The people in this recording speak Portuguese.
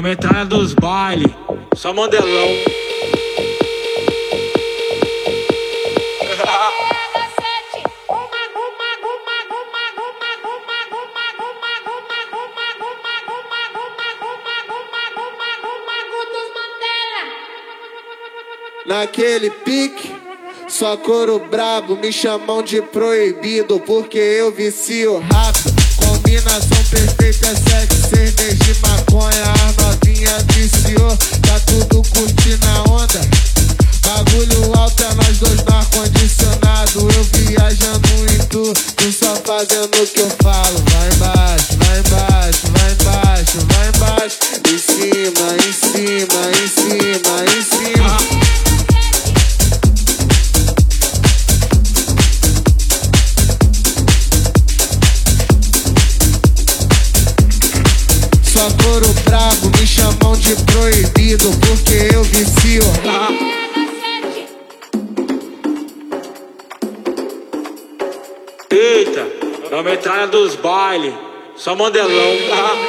Vamos entrar dos bailes. Só modelão. Naquele pique, só couro brabo, me chamam de proibido porque eu vicio rápido. Combinação perfeita, sexo, cerveja e maconha. Novinha viciou, tá tudo curtindo a onda. Bagulho alto é nós dois no ar-condicionado. Eu viajando em tu, tu só fazendo o que eu falo. Bailes. Só modelão. Brabo.